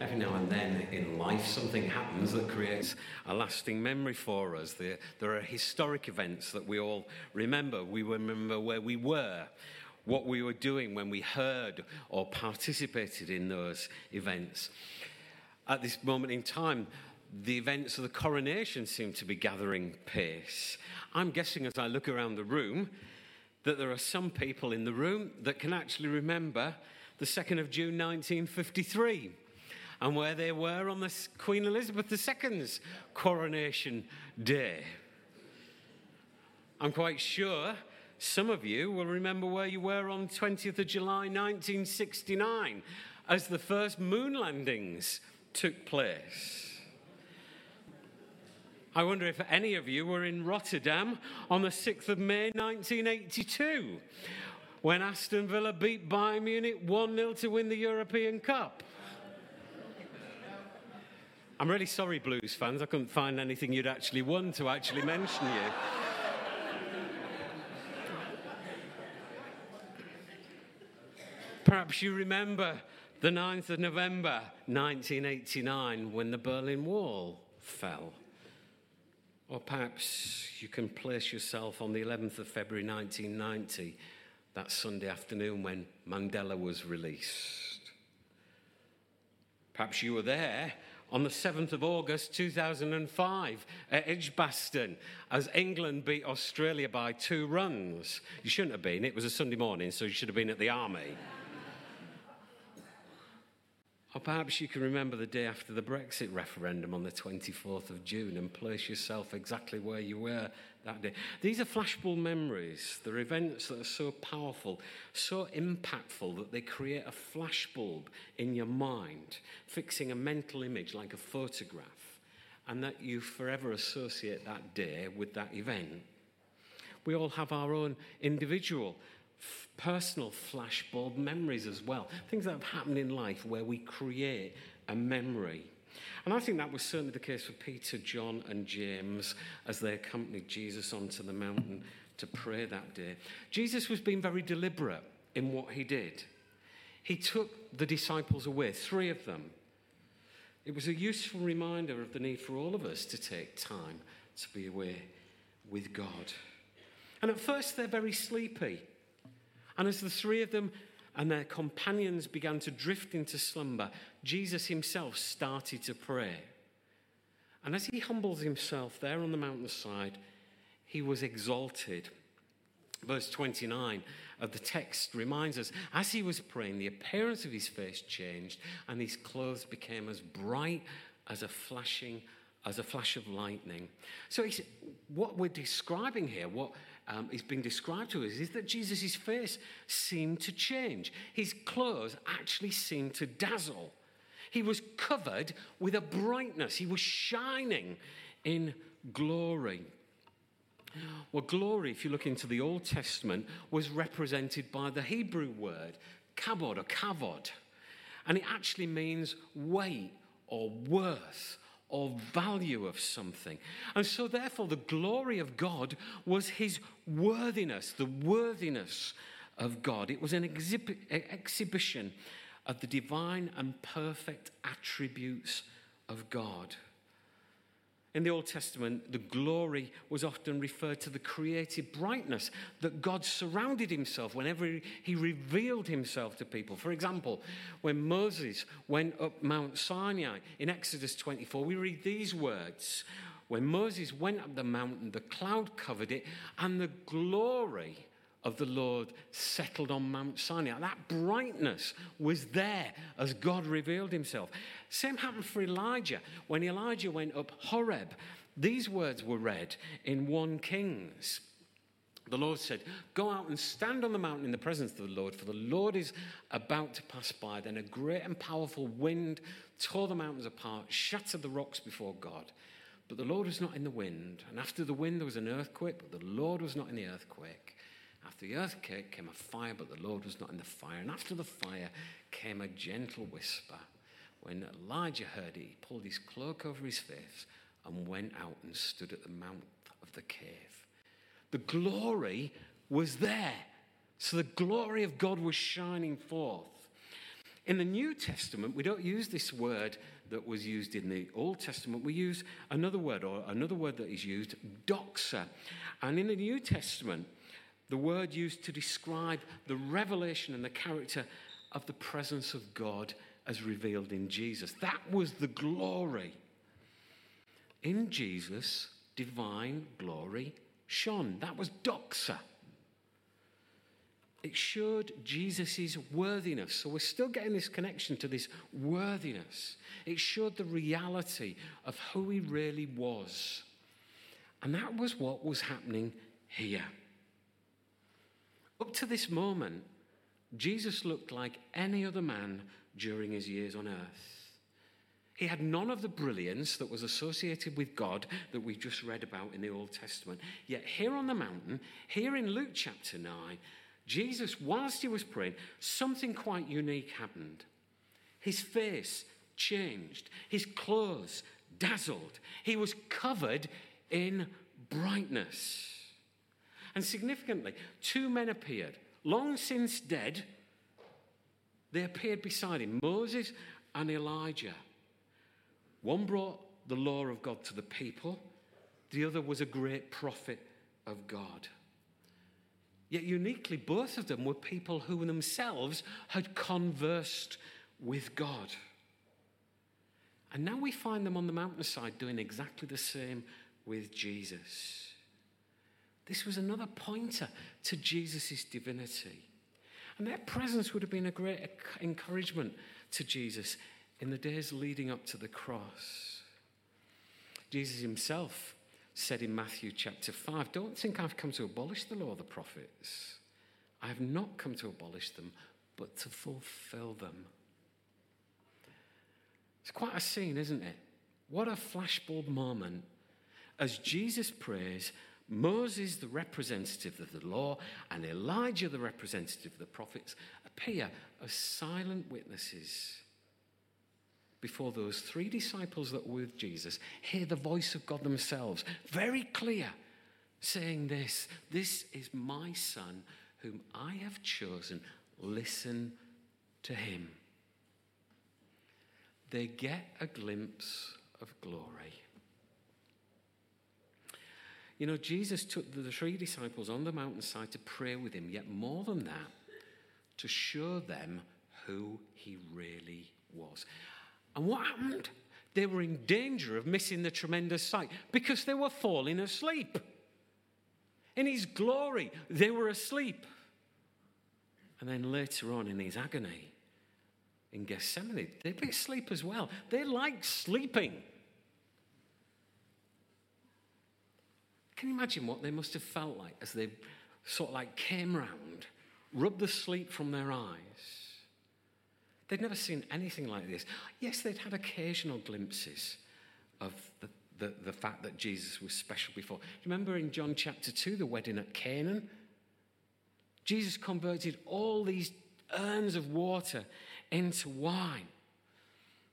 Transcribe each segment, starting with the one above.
every now and then in life something happens that creates a lasting memory for us. There, there are historic events that we all remember. We remember where we were, what we were doing when we heard or participated in those events. At this moment in time, the events of the coronation seem to be gathering pace. I'm guessing as I look around the room that there are some people in the room that can actually remember the 2nd of June 1953 and where they were on the Queen Elizabeth II's coronation day. I'm quite sure some of you will remember where you were on 20th of July 1969 as the first moon landings took place. I wonder if any of you were in Rotterdam on the 6th of May 1982 when Aston Villa beat Bayern Munich 1 0 to win the European Cup. I'm really sorry, Blues fans. I couldn't find anything you'd actually won to actually mention you. Perhaps you remember the 9th of November 1989 when the Berlin Wall fell. Or perhaps you can place yourself on the 11th of February 1990 that Sunday afternoon when Mandela was released. Perhaps you were there on the 7th of August 2005 at Edgbaston as England beat Australia by two runs. You shouldn't have been, it was a Sunday morning, so you should have been at the army. Or perhaps you can remember the day after the Brexit referendum on the 24th of June and place yourself exactly where you were that day. These are flashbulb memories. They're events that are so powerful, so impactful that they create a flashbulb in your mind, fixing a mental image like a photograph, and that you forever associate that day with that event. We all have our own individual personal flashbulb memories as well. Things that have happened in life where we create a memory. And I think that was certainly the case for Peter, John, and James as they accompanied Jesus onto the mountain to pray that day. Jesus was being very deliberate in what he did. He took the disciples away, three of them. It was a useful reminder of the need for all of us to take time to be away with God. And at first, they're very sleepy. And as the three of them and their companions began to drift into slumber, Jesus himself started to pray. And as he humbles himself there on the mountainside, he was exalted. Verse 29 of the text reminds us as he was praying, the appearance of his face changed, and his clothes became as bright as a flashing as a flash of lightning. So what we're describing here, what um, is being described to us is that Jesus' face seemed to change. His clothes actually seemed to dazzle. He was covered with a brightness, he was shining in glory. Well, glory, if you look into the Old Testament, was represented by the Hebrew word kabod or kavod. And it actually means weight or worth or value of something. And so, therefore, the glory of God was his worthiness, the worthiness of God. It was an exhibit, exhibition of the divine and perfect attributes of God. In the Old Testament, the glory was often referred to the creative brightness that God surrounded himself whenever he revealed himself to people. For example, when Moses went up Mount Sinai in Exodus 24, we read these words When Moses went up the mountain, the cloud covered it, and the glory of the Lord settled on Mount Sinai. That brightness was there as God revealed himself. Same happened for Elijah. When Elijah went up Horeb, these words were read in 1 Kings. The Lord said, Go out and stand on the mountain in the presence of the Lord, for the Lord is about to pass by. Then a great and powerful wind tore the mountains apart, shattered the rocks before God. But the Lord was not in the wind. And after the wind, there was an earthquake, but the Lord was not in the earthquake. After the earthquake came a fire, but the Lord was not in the fire. And after the fire came a gentle whisper. When Elijah heard it, he pulled his cloak over his face and went out and stood at the mouth of the cave. The glory was there. So the glory of God was shining forth. In the New Testament, we don't use this word that was used in the Old Testament. We use another word, or another word that is used, doxa. And in the New Testament, the word used to describe the revelation and the character of the presence of God as revealed in Jesus. That was the glory. In Jesus, divine glory shone. That was doxa. It showed Jesus' worthiness. So we're still getting this connection to this worthiness. It showed the reality of who he really was. And that was what was happening here. Up to this moment, Jesus looked like any other man during his years on earth. He had none of the brilliance that was associated with God that we just read about in the Old Testament. Yet, here on the mountain, here in Luke chapter 9, Jesus, whilst he was praying, something quite unique happened. His face changed, his clothes dazzled, he was covered in brightness. And significantly, two men appeared, long since dead. They appeared beside him Moses and Elijah. One brought the law of God to the people, the other was a great prophet of God. Yet, uniquely, both of them were people who themselves had conversed with God. And now we find them on the mountainside doing exactly the same with Jesus. This was another pointer to Jesus' divinity. And their presence would have been a great encouragement to Jesus in the days leading up to the cross. Jesus himself said in Matthew chapter 5 Don't think I've come to abolish the law of the prophets. I have not come to abolish them, but to fulfill them. It's quite a scene, isn't it? What a flashbulb moment. As Jesus prays, Moses, the representative of the law, and Elijah, the representative of the prophets, appear as silent witnesses before those three disciples that were with Jesus hear the voice of God themselves, very clear, saying this This is my son whom I have chosen. Listen to him. They get a glimpse of glory. You know, Jesus took the three disciples on the mountainside to pray with him, yet more than that, to show them who he really was. And what happened? They were in danger of missing the tremendous sight because they were falling asleep. In his glory, they were asleep. And then later on in his agony in Gethsemane, they'd be asleep as well. They like sleeping. Can you imagine what they must have felt like as they sort of like came round, rubbed the sleep from their eyes? They'd never seen anything like this. Yes, they'd had occasional glimpses of the, the, the fact that Jesus was special before. Remember in John chapter 2, the wedding at Canaan? Jesus converted all these urns of water into wine.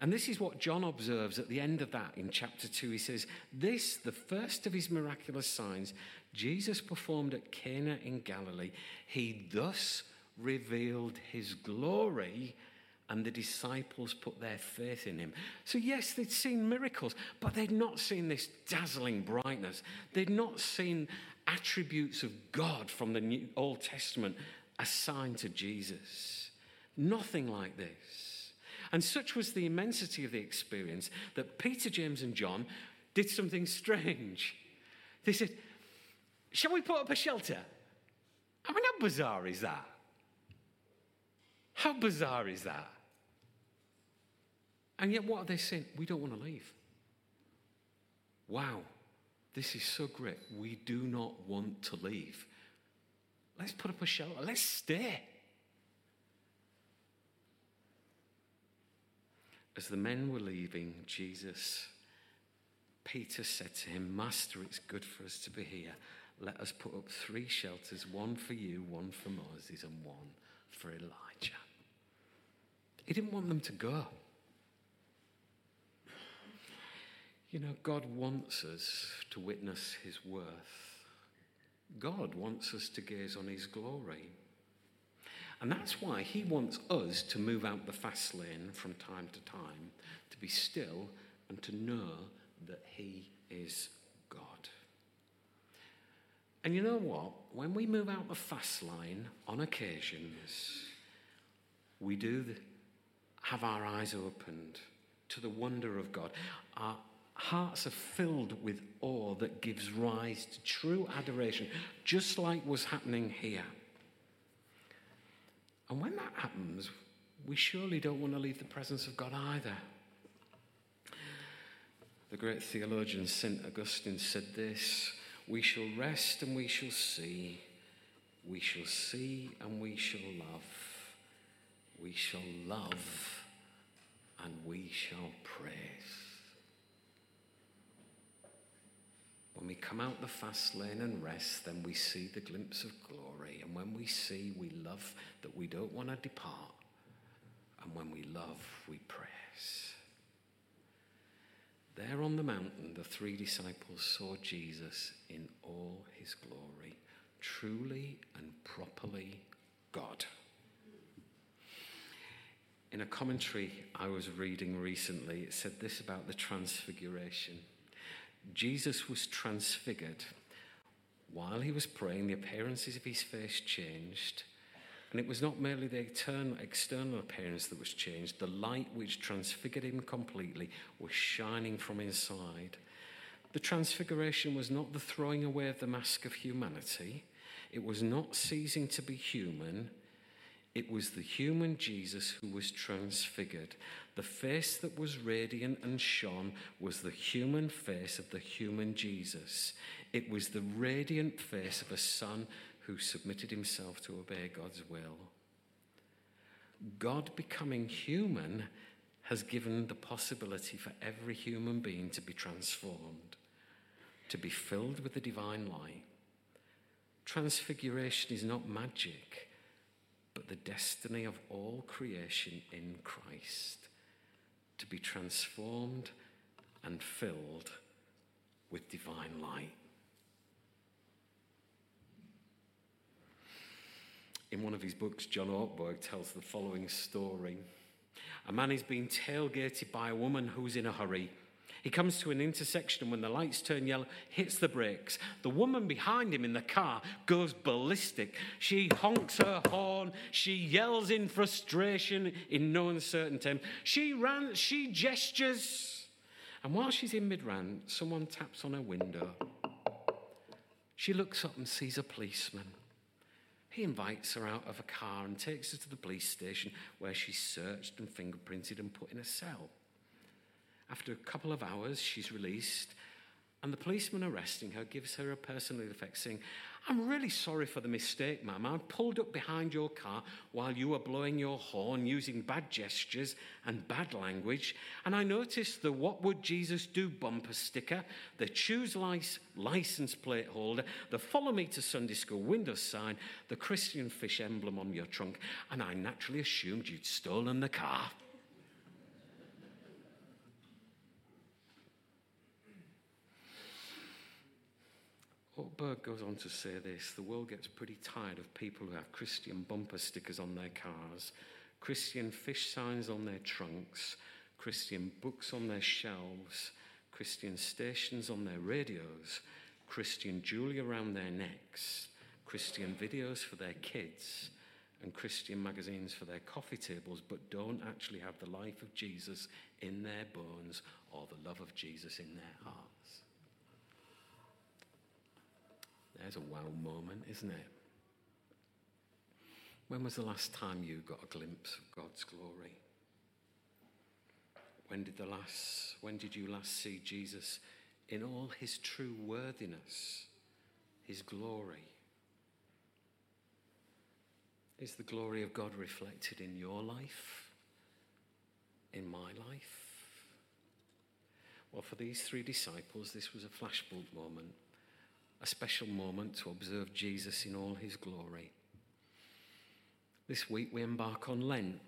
And this is what John observes at the end of that in chapter 2. He says, This, the first of his miraculous signs, Jesus performed at Cana in Galilee. He thus revealed his glory and the disciples put their faith in him. So, yes, they'd seen miracles, but they'd not seen this dazzling brightness. They'd not seen attributes of God from the New, Old Testament assigned to Jesus. Nothing like this. And such was the immensity of the experience that Peter, James, and John did something strange. They said, Shall we put up a shelter? I mean, how bizarre is that? How bizarre is that? And yet, what are they saying? We don't want to leave. Wow, this is so great. We do not want to leave. Let's put up a shelter. Let's stay. As the men were leaving, Jesus, Peter said to him, Master, it's good for us to be here. Let us put up three shelters one for you, one for Moses, and one for Elijah. He didn't want them to go. You know, God wants us to witness His worth. God wants us to gaze on His glory. And that's why he wants us to move out the fast lane from time to time, to be still and to know that he is God. And you know what? When we move out the fast line on occasions, we do have our eyes opened to the wonder of God. Our hearts are filled with awe that gives rise to true adoration, just like was happening here. And when that happens, we surely don't want to leave the presence of God either. The great theologian St. Augustine said this We shall rest and we shall see, we shall see and we shall love, we shall love and we shall praise. When we come out the fast lane and rest, then we see the glimpse of glory. And when we see, we love that we don't want to depart. And when we love, we praise. There on the mountain, the three disciples saw Jesus in all his glory, truly and properly God. In a commentary I was reading recently, it said this about the transfiguration. Jesus was transfigured. While he was praying, the appearances of his face changed. And it was not merely the eternal, external appearance that was changed, the light which transfigured him completely was shining from inside. The transfiguration was not the throwing away of the mask of humanity, it was not ceasing to be human, it was the human Jesus who was transfigured. The face that was radiant and shone was the human face of the human Jesus. It was the radiant face of a son who submitted himself to obey God's will. God becoming human has given the possibility for every human being to be transformed, to be filled with the divine light. Transfiguration is not magic but the destiny of all creation in Christ to be transformed and filled with divine light. In one of his books, John Ortberg tells the following story. A man is being tailgated by a woman who's in a hurry. He comes to an intersection when the lights turn yellow, hits the brakes. The woman behind him in the car goes ballistic. She honks her horn. She yells in frustration in no uncertain terms. She rants, she gestures. And while she's in mid rant, someone taps on her window. She looks up and sees a policeman. He invites her out of a car and takes her to the police station where she's searched and fingerprinted and put in a cell. After a couple of hours, she's released, and the policeman arresting her gives her a personal effect, saying, I'm really sorry for the mistake, ma'am. I pulled up behind your car while you were blowing your horn using bad gestures and bad language, and I noticed the What Would Jesus Do bumper sticker, the Choose Life license plate holder, the Follow Me to Sunday School window sign, the Christian fish emblem on your trunk, and I naturally assumed you'd stolen the car. Ortberg goes on to say this the world gets pretty tired of people who have Christian bumper stickers on their cars, Christian fish signs on their trunks, Christian books on their shelves, Christian stations on their radios, Christian jewelry around their necks, Christian videos for their kids, and Christian magazines for their coffee tables, but don't actually have the life of Jesus in their bones or the love of Jesus in their heart. There's a wow moment, isn't it? When was the last time you got a glimpse of God's glory? When did the last when did you last see Jesus in all his true worthiness, his glory? Is the glory of God reflected in your life? In my life? Well, for these three disciples, this was a flashbulb moment a special moment to observe Jesus in all his glory. This week we embark on Lent.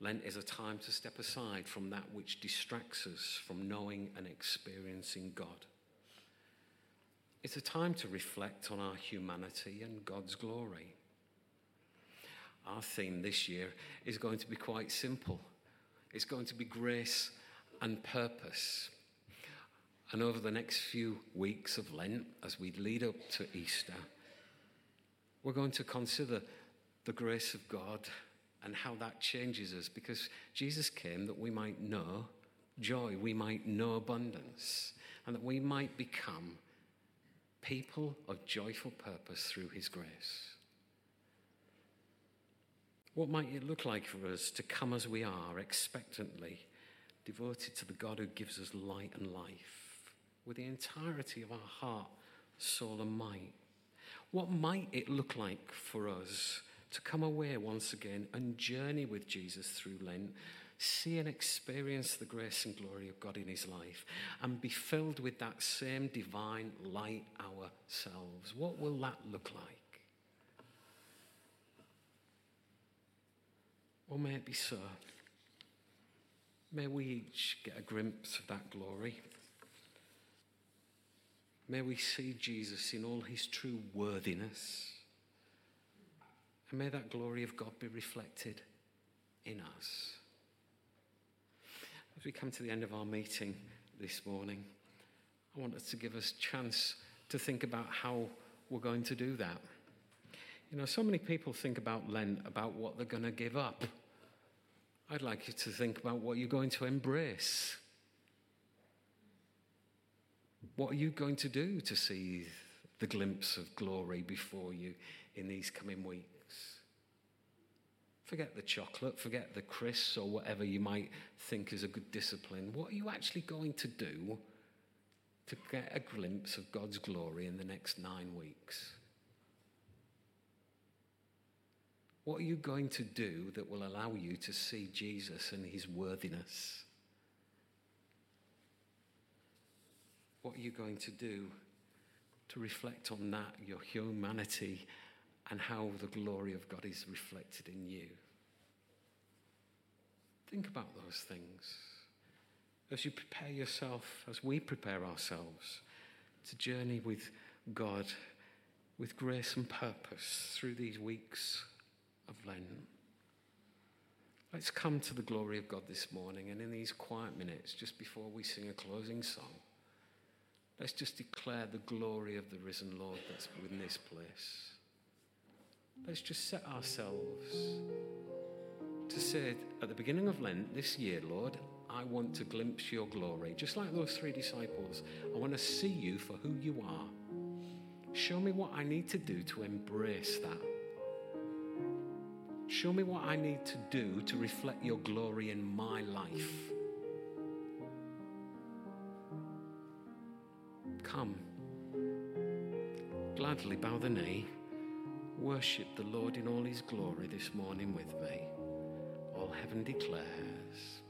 Lent is a time to step aside from that which distracts us from knowing and experiencing God. It's a time to reflect on our humanity and God's glory. our theme this year is going to be quite simple. It's going to be grace and purpose. And over the next few weeks of Lent, as we lead up to Easter, we're going to consider the grace of God and how that changes us because Jesus came that we might know joy, we might know abundance, and that we might become people of joyful purpose through his grace. What might it look like for us to come as we are, expectantly, devoted to the God who gives us light and life, with the entirety of our heart, soul, and might? What might it look like for us to come away once again and journey with Jesus through Lent, see and experience the grace and glory of God in his life, and be filled with that same divine light ourselves? What will that look like? Or may it be so. May we each get a glimpse of that glory. May we see Jesus in all his true worthiness. And may that glory of God be reflected in us. As we come to the end of our meeting this morning, I want us to give us a chance to think about how we're going to do that. You know, so many people think about Lent, about what they're going to give up. I'd like you to think about what you're going to embrace. What are you going to do to see the glimpse of glory before you in these coming weeks? Forget the chocolate, forget the crisps or whatever you might think is a good discipline. What are you actually going to do to get a glimpse of God's glory in the next nine weeks? What are you going to do that will allow you to see Jesus and his worthiness? What are you going to do to reflect on that, your humanity, and how the glory of God is reflected in you? Think about those things as you prepare yourself, as we prepare ourselves to journey with God with grace and purpose through these weeks of Lent. Let's come to the glory of God this morning, and in these quiet minutes, just before we sing a closing song, let's just declare the glory of the risen Lord that's within this place. Let's just set ourselves to say at the beginning of Lent this year, Lord, I want to glimpse your glory. Just like those three disciples, I want to see you for who you are. Show me what I need to do to embrace that. Show me what I need to do to reflect your glory in my life. Come, gladly bow the knee, worship the Lord in all his glory this morning with me. All heaven declares.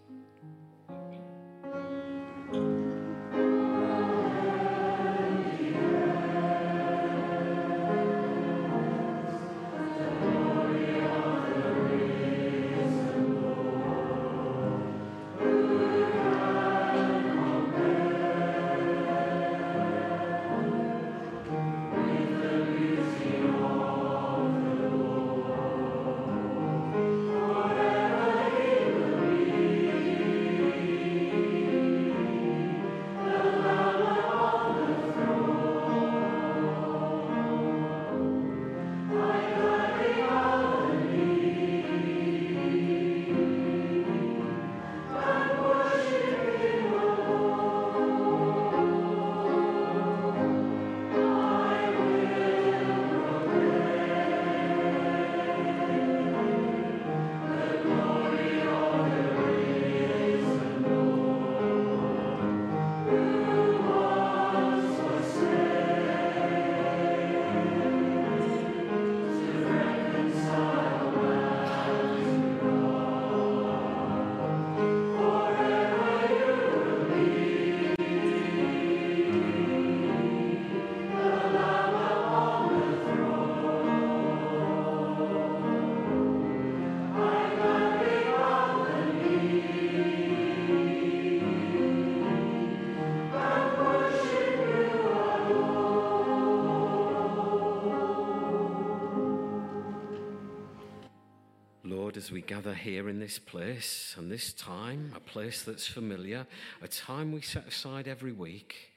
As we gather here in this place and this time, a place that's familiar, a time we set aside every week,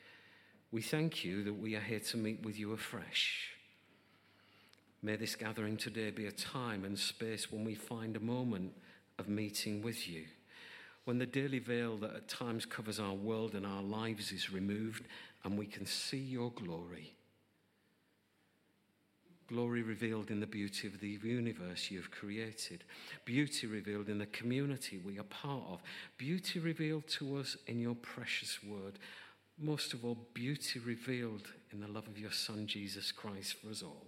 we thank you that we are here to meet with you afresh. May this gathering today be a time and space when we find a moment of meeting with you, when the daily veil that at times covers our world and our lives is removed and we can see your glory glory revealed in the beauty of the universe you've created, beauty revealed in the community we are part of, beauty revealed to us in your precious word. Most of all, beauty revealed in the love of your Son, Jesus Christ, for us all.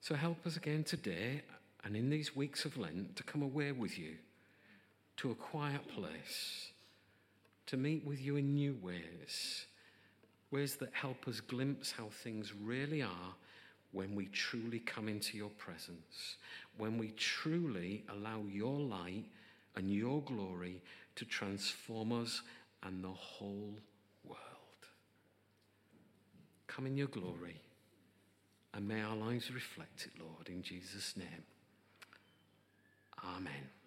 So help us again today and in these weeks of Lent to come away with you to a quiet place, to meet with you in new ways ways that help us glimpse how things really are when we truly come into your presence, when we truly allow your light and your glory to transform us and the whole world. Come in your glory, and may our lives reflect it, Lord, in Jesus' name. Amen.